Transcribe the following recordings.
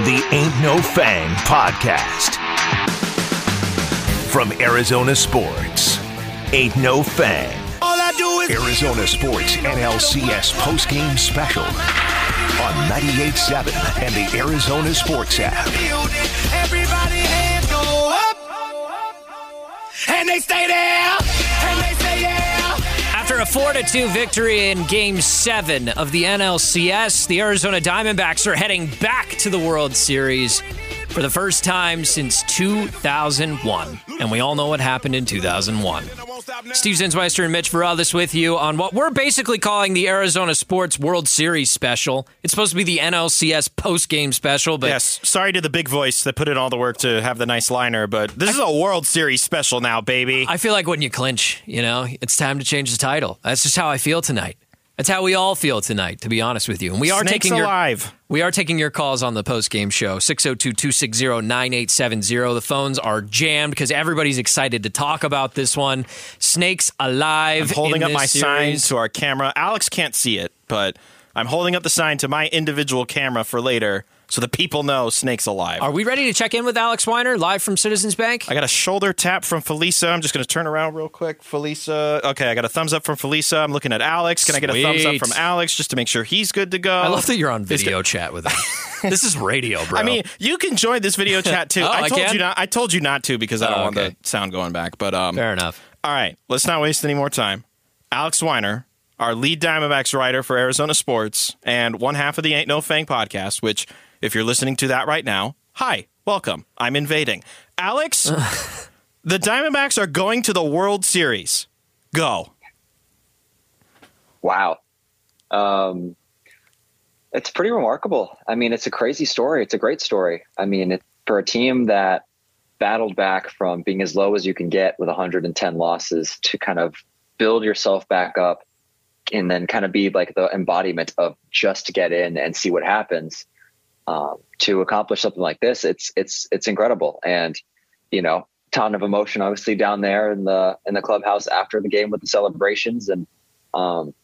the Ain't No Fang podcast. From Arizona Sports, Ain't No Fang. All I do is Arizona Sports NLCS postgame special on 98.7 and the Arizona Sports app. Everybody hands go up. And they stay there. A 4 2 victory in Game 7 of the NLCS, the Arizona Diamondbacks are heading back to the World Series for the first time since 2001. And we all know what happened in 2001. Steve Zinsmeister and Mitch Vareldzis with you on what we're basically calling the Arizona Sports World Series special. It's supposed to be the NLCS post game special, but Yes, sorry to the big voice that put in all the work to have the nice liner, but this is a World Series special now, baby. I feel like when you clinch, you know, it's time to change the title. That's just how I feel tonight. That's how we all feel tonight, to be honest with you. And we are Snakes taking your we are taking your calls on the post game show 602-260-9870. The phones are jammed because everybody's excited to talk about this one. Snakes alive. I'm holding in up my series. sign to our camera. Alex can't see it, but I'm holding up the sign to my individual camera for later so the people know Snake's alive. Are we ready to check in with Alex Weiner live from Citizens Bank? I got a shoulder tap from Felisa. I'm just going to turn around real quick. Felisa. Okay, I got a thumbs up from Felisa. I'm looking at Alex. Can I get a thumbs up from Alex just to make sure he's good to go? I love that you're on video chat with him. this is radio, bro. I mean, you can join this video chat too. Oh, I I told can? you not. I told you not to because I don't Oh, want the sound going back. But um, fair enough. all right, let's not waste any more time. Alex Weiner, our lead Diamondbacks writer for Arizona Sports, and one half of the Ain't No Fang podcast. Which, if you're listening to that right now, hi, welcome. I'm invading. Alex, the Diamondbacks are going to the World Series. Go. Wow. Um, it's pretty remarkable. I mean, it's a crazy story. It's a great story. I mean, it, for a team that battled back from being as low as you can get with 110 losses to kind of build yourself back up and then kind of be like the embodiment of just to get in and see what happens um, to accomplish something like this it's it's it's incredible. And you know ton of emotion obviously down there in the in the clubhouse after the game with the celebrations. And um,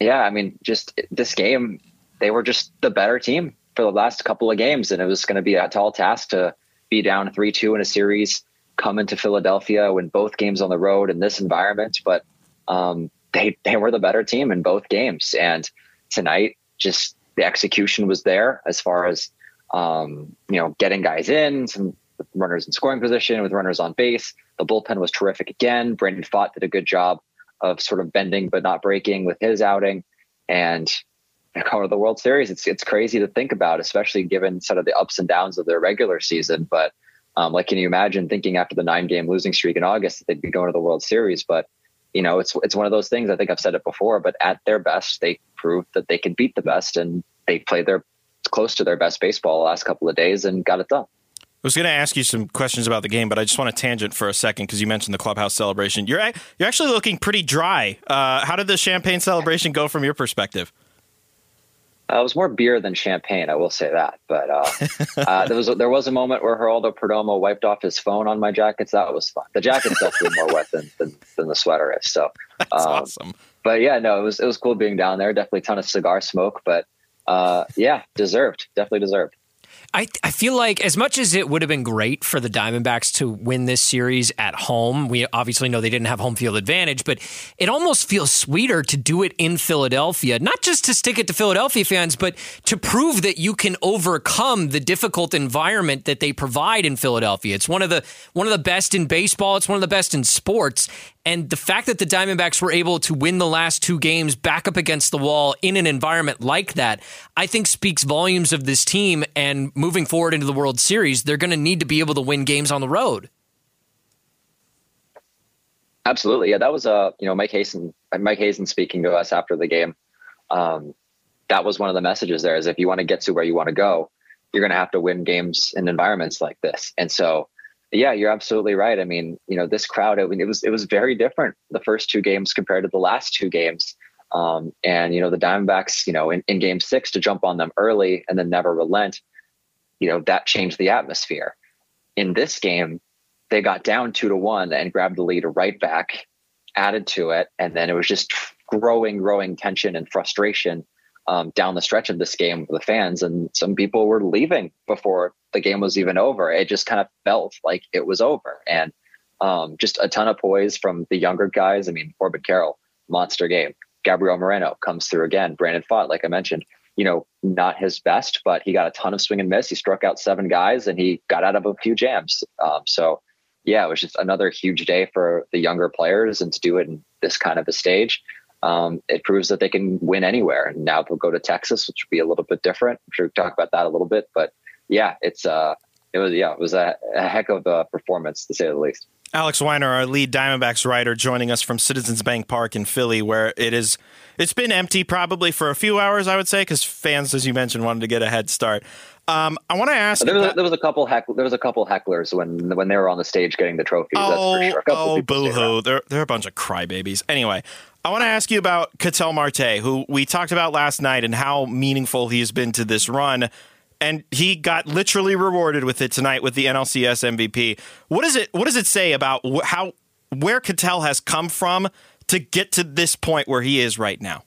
yeah, I mean, just this game, they were just the better team for the last couple of games, and it was going to be a tall task to be down three two in a series, come into Philadelphia, win both games on the road in this environment. But um, they they were the better team in both games, and tonight, just the execution was there as far as um, you know getting guys in, some runners in scoring position with runners on base. The bullpen was terrific again. Brandon Pfaadt did a good job of sort of bending but not breaking with his outing and to the World Series. It's it's crazy to think about, especially given sort of the ups and downs of their regular season. But um, like, can you imagine thinking after the nine game losing streak in August that they'd be going to the World Series? But you know, it's it's one of those things. I think I've said it before, but at their best, they proved that they can beat the best, and they played their close to their best baseball the last couple of days and got it done. I was going to ask you some questions about the game, but I just want to tangent for a second because you mentioned the clubhouse celebration. You're you're actually looking pretty dry. Uh, how did the champagne celebration go from your perspective? Uh, it was more beer than champagne, I will say that. But uh, uh, there was there was a moment where Geraldo Perdomo wiped off his phone on my jackets. That was fun. The jacket's definitely more wet than, than than the sweater is. So, That's um, awesome. but yeah, no, it was it was cool being down there. Definitely a ton of cigar smoke, but uh, yeah, deserved. Definitely deserved. I, I feel like as much as it would have been great for the Diamondbacks to win this series at home, we obviously know they didn't have home field advantage, but it almost feels sweeter to do it in Philadelphia, not just to stick it to Philadelphia fans, but to prove that you can overcome the difficult environment that they provide in Philadelphia. It's one of the one of the best in baseball, it's one of the best in sports. And the fact that the Diamondbacks were able to win the last two games back up against the wall in an environment like that, I think speaks volumes of this team. And moving forward into the World Series, they're going to need to be able to win games on the road. Absolutely, yeah. That was uh, you know Mike Hazen. Mike Hazen speaking to us after the game. Um, that was one of the messages there. Is if you want to get to where you want to go, you're going to have to win games in environments like this. And so, yeah, you're absolutely right. I mean, you know, this crowd. I mean, it was it was very different the first two games compared to the last two games. Um, and you know, the Diamondbacks, you know, in, in Game Six to jump on them early and then never relent. You know, that changed the atmosphere. In this game, they got down two to one and grabbed the lead right back, added to it, and then it was just growing, growing tension and frustration um, down the stretch of this game with the fans, and some people were leaving before the game was even over. It just kind of felt like it was over, and um, just a ton of poise from the younger guys. I mean, Corbin Carroll, monster game. Gabriel Moreno comes through again. Brandon Pfaadt, like I mentioned, you know, not his best, but he got a ton of swing and miss. He struck out seven guys and he got out of a few jams. Um, so, yeah, it was just another huge day for the younger players and to do it in this kind of a stage. Um, it proves that they can win anywhere. And now they'll go to Texas, which will be a little bit different. I'm sure we'll talk about that a little bit, but yeah, it's uh, it was yeah, it was a, a heck of a performance to say the least. Alex Weiner, our lead Diamondbacks writer, joining us from Citizens Bank Park in Philly, where it is it's been empty probably for a few hours, I would say, because fans, as you mentioned, wanted to get a head start. Um, I want to ask. There was, a, there was a couple heck, there was a couple hecklers when when they were on the stage getting the trophies. Oh, sure. oh, boohoo! They're they're a bunch of crybabies. Anyway, I want to ask you about Ketel Marte, who we talked about last night, and how meaningful he has been to this run and he got literally rewarded with it tonight with the NLCS MVP. What does it What does it say about how where Ketel has come from to get to this point where he is right now?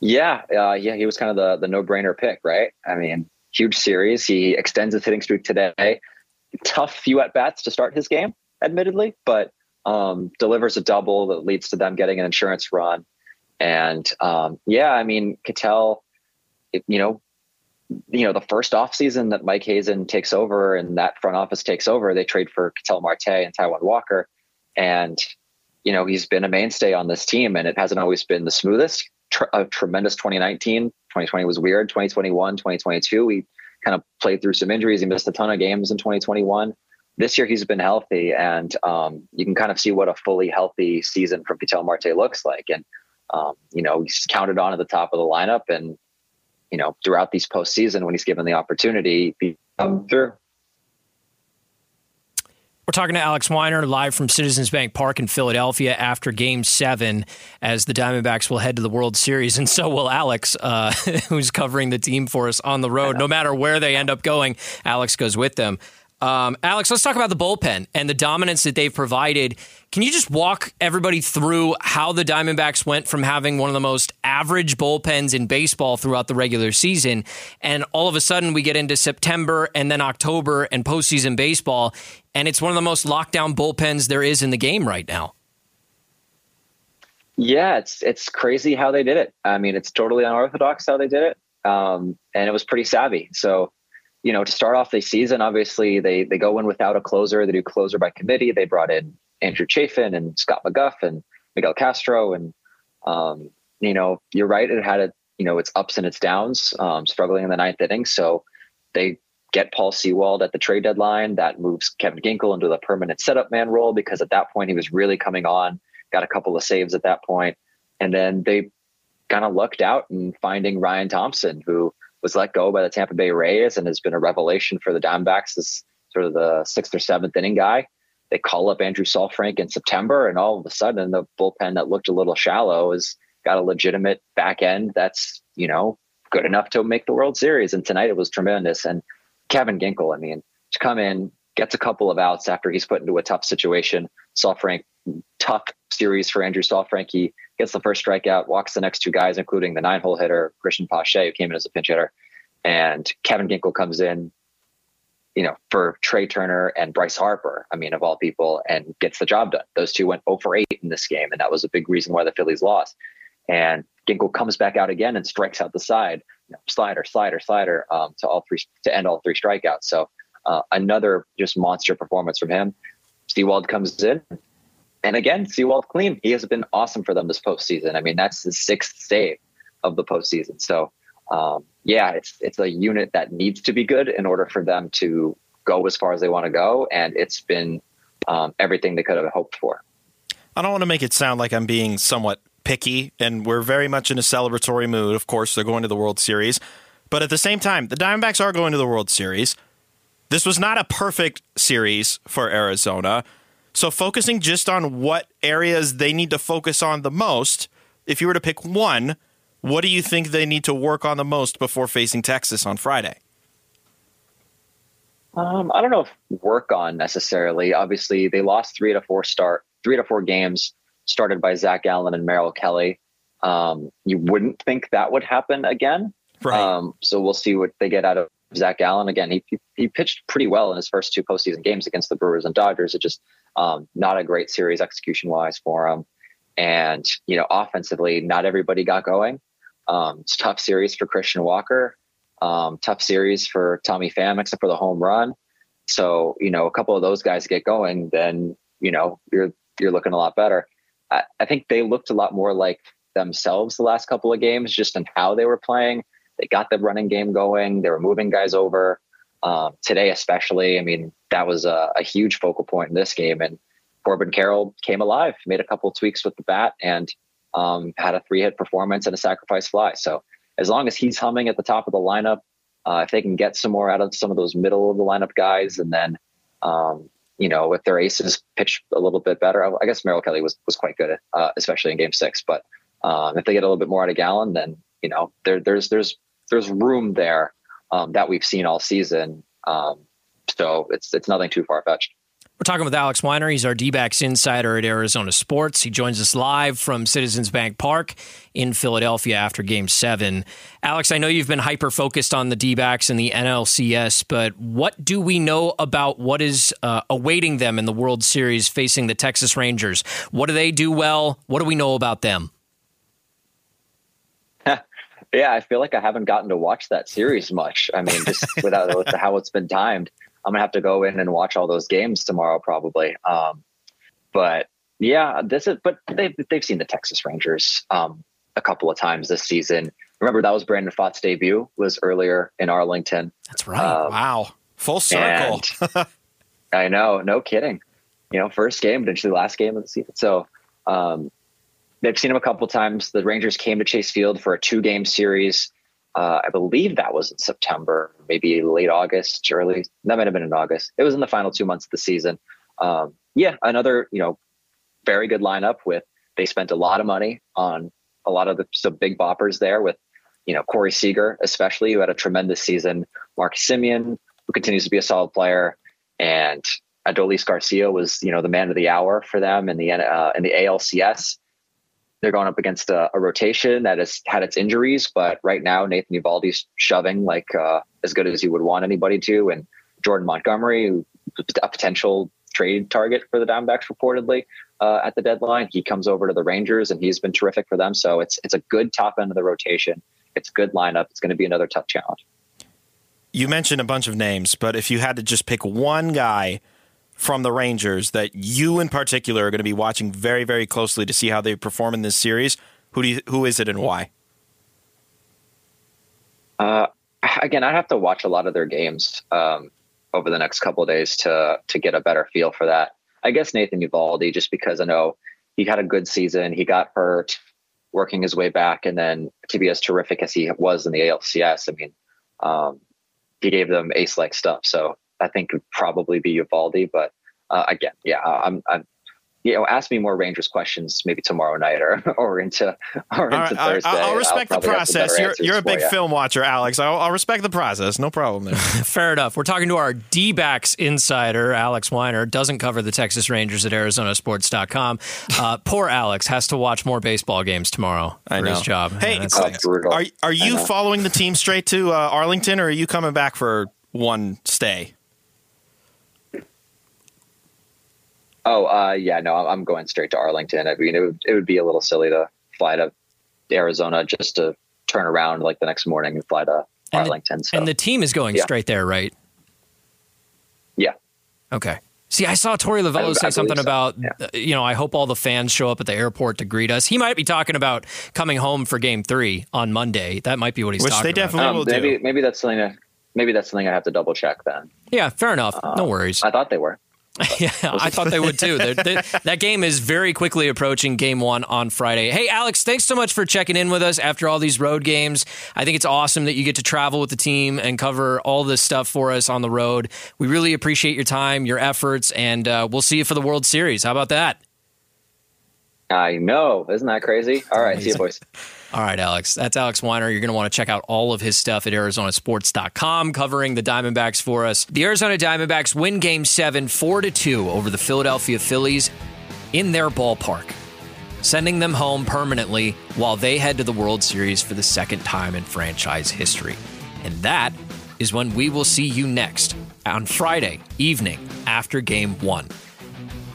Yeah, uh, yeah, he was kind of the the no brainer pick, right? I mean, huge series. He extends his hitting streak today. Tough few at bats to start his game, admittedly, but um, delivers a double that leads to them getting an insurance run. And um, yeah, I mean, Ketel you know, you know, the first offseason that Mike Hazen takes over and that front office takes over, they trade for Ketel Marte and Taijuan Walker. And, you know, he's been a mainstay on this team and it hasn't always been the smoothest. Tr- a tremendous 2019. 2020 was weird. 2021, 2022, we kind of played through some injuries. He missed a ton of games in 2021. This year he's been healthy and um, you can kind of see what a fully healthy season from Ketel Marte looks like. And, um, you know, he's counted on at the top of the lineup and you know, throughout these postseason when he's given the opportunity, come through. We're talking to Alex Weiner live from Citizens Bank Park in Philadelphia after Game Seven, as the Diamondbacks will head to the World Series, and so will Alex, uh, who's covering the team for us on the road. No matter where they end up going, Alex goes with them. Um, Alex, let's talk about the bullpen and the dominance that they've provided. Can you just walk everybody through how the Diamondbacks went from having one of the most average bullpens in baseball throughout the regular season, and all of a sudden we get into September and then October and postseason baseball, and it's one of the most lockdown bullpens there is in the game right now? Yeah, it's it's crazy how they did it. I mean, it's totally unorthodox how they did it, um, and it was pretty savvy. So you know, to start off the season, obviously they they go in without a closer. They do closer by committee. They brought in Andrew Chafin and Scott McGough and Miguel Castro, and um, you know, you're right. It had a you know its ups and its downs, um, struggling in the ninth inning. So they get Paul Sewald at the trade deadline. That moves Kevin Ginkel into the permanent setup man role because at that point he was really coming on. Got a couple of saves at that point, and then they kind of lucked out in finding Ryan Thompson, who was let go by the Tampa Bay Rays and has been a revelation for the Diamondbacks as sort of the sixth or seventh inning guy. They call up Andrew Saalfrank in September, and all of a sudden, the bullpen that looked a little shallow has got a legitimate back end that's you know good enough to make the World Series. And tonight it was tremendous. And Kevin Ginkel, I mean, to come in, gets a couple of outs after he's put into a tough situation. Saalfrank, tough series for Andrew Saalfrank. He gets the first strikeout, walks the next two guys, including the nine hole hitter, Christian Pache, who came in as a pinch hitter. And Kevin Ginkel comes in, you know, for Trey Turner and Bryce Harper, I mean, of all people, and gets the job done. Those two went 0 for 8 in this game, and that was a big reason why the Phillies lost. And Ginkel comes back out again and strikes out the side, you know, slider, slider, slider, um, to all three to end all three strikeouts. So uh, another just monster performance from him. Sewald comes in, and again, Sewald clean. He has been awesome for them this postseason. I mean, that's the sixth save of the postseason. So, um, yeah, it's it's a unit that needs to be good in order for them to go as far as they want to go, and it's been um, everything they could have hoped for. I don't want to make it sound like I'm being somewhat picky, and we're very much in a celebratory mood. Of course, they're going to the World Series, but at the same time, the Diamondbacks are going to the World Series. This was not a perfect series for Arizona. So focusing just on what areas they need to focus on the most, if you were to pick one, what do you think they need to work on the most before facing Texas on Friday? Um, I don't know if work on necessarily. Obviously, they lost three to four start, three to four games started by Zach Gallen and Merrill Kelly. Um, you wouldn't think that would happen again. Right. Um, so we'll see what they get out of Zach Gallen. Again, he, he pitched pretty well in his first two postseason games against the Brewers and Dodgers. It just um, not a great series execution wise for him. And, you know, offensively, not everybody got going. Um, it's tough series for Christian Walker. Um, tough series for Tommy Pham, except for the home run. So, you know, a couple of those guys get going, then, you know, you're, you're looking a lot better. I, I think they looked a lot more like themselves the last couple of games, just in how they were playing. They got the running game going. They were moving guys over. Um, today, especially, I mean, that was a, a, huge focal point in this game. And Corbin Carroll came alive, made a couple of tweaks with the bat, and um, had a three hit performance and a sacrifice fly. So as long as he's humming at the top of the lineup, uh, if they can get some more out of some of those middle of the lineup guys, and then um, you know with their aces pitch a little bit better, I, I guess Merrill Kelly was was quite good, uh, especially in Game Six. But um, if they get a little bit more out of Gallen, then you know there, there's there's there's room there um, that we've seen all season. Um, so it's it's nothing too far fetched. We're talking with Alex Weiner. He's our D backs insider at Arizona Sports. He joins us live from Citizens Bank Park in Philadelphia after game seven. Alex, I know you've been hyper focused on the D backs and the NLCS, but what do we know about what is uh, awaiting them in the World Series facing the Texas Rangers? What do they do well? What do we know about them? Yeah, I feel like I haven't gotten to watch that series much. I mean, just without with how it's been timed. I'm gonna have to go in and watch all those games tomorrow probably. Um, but yeah, this is. But they've they've seen the Texas Rangers um, a couple of times this season. Remember that was Brandon Pfaadt's debut was earlier in Arlington. That's right. Um, wow, full circle. I know, no kidding. You know, first game, potentially last game of the season. So um, they've seen him a couple times. The Rangers came to Chase Field for a two game series. Uh, I believe that was in September, maybe late August, early. That might have been in August. It was in the final two months of the season. Um, yeah, another you know very good lineup with. They spent a lot of money on a lot of the some big boppers there with you know Corey Seager, especially who had a tremendous season. Mark Semien, who continues to be a solid player, and Adolis Garcia was you know the man of the hour for them in the uh, in the ALCS. They're going up against a, a, rotation that has had its injuries, but right now Nathan Eovaldi's shoving like uh, as good as you would want anybody to, and Jordan Montgomery, a potential trade target for the Diamondbacks reportedly uh, at the deadline. He comes over to the Rangers, and he's been terrific for them. So it's it's a good top end of the rotation. It's a good lineup. It's going to be another tough challenge. You mentioned a bunch of names, but if you had to just pick one guy from the Rangers that you in particular are going to be watching very, very closely to see how they perform in this series? Who do you, who is it and why? Uh, again, I'd have to watch a lot of their games um, over the next couple days to to get a better feel for that. I guess Nathan Eovaldi, just because I know he had a good season, he got hurt, working his way back, and then to be as terrific as he was in the ALCS, I mean, um, he gave them ace like stuff. So I think it would probably be Eovaldi. But uh, again, yeah, I'm, I'm, you know, ask me more Rangers questions maybe tomorrow night or or into or into right, Thursday. I'll, I'll respect I'll the process. You're, you're a big you. film watcher, Alex. I'll, I'll, respect the process. No problem there. Fair enough. We're talking to our D-backs insider, Alex Weiner. Doesn't cover the Texas Rangers at ArizonaSports.com. Uh, poor Alex has to watch more baseball games tomorrow for I know. his job. Hey, are are you following the team straight to uh, Arlington, or are you coming back for one stay? Oh, uh, yeah, no, I'm going straight to Arlington. I mean, it would it would be a little silly to fly to Arizona just to turn around like the next morning and fly to and Arlington. The, so. And the team is going yeah. straight there, right? Yeah. Okay. See, I saw Torey Lovullo say something so. about, yeah. Uh, you know, I hope all the fans show up at the airport to greet us. He might be talking about coming home for Game Three on Monday. That might be what he's Which talking they definitely about. will maybe, do. Maybe that's something. To, maybe that's something I have to double check then. Yeah, fair enough. no worries. I thought they were. yeah, I thought they would too. They're, they're, that game is very quickly approaching game one on Friday. Hey, Alex, thanks so much for checking in with us after all these road games. I think it's awesome that you get to travel with the team and cover all this stuff for us on the road. We really appreciate your time, your efforts, and uh, we'll see you for the World Series. How about that? I know. Isn't that crazy? All right. See you, boys. All right, Alex. That's Alex Weiner. You're going to want to check out all of his stuff at ArizonaSports.com, covering the Diamondbacks for us. The Arizona Diamondbacks win Game Seven, four to two, over the Philadelphia Phillies in their ballpark. sending them home permanently while they head to the World Series for the second time in franchise history. And that is when we will see you next on Friday evening after game one.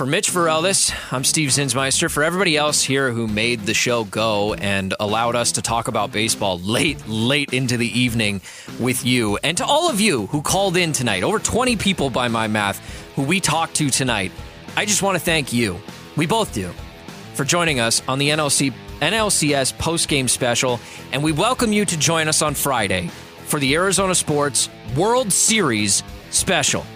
For Mitch Vareldzis, I'm Steve Zinsmeister. For everybody else here who made the show go and allowed us to talk about baseball late, late into the evening with you, and to all of you who called in tonight, over 20 people by my math, who we talked to tonight, I just want to thank you. We both do for joining us on the NLC NLCS post-game special, and we welcome you to join us on Friday for the Arizona Sports World Series special.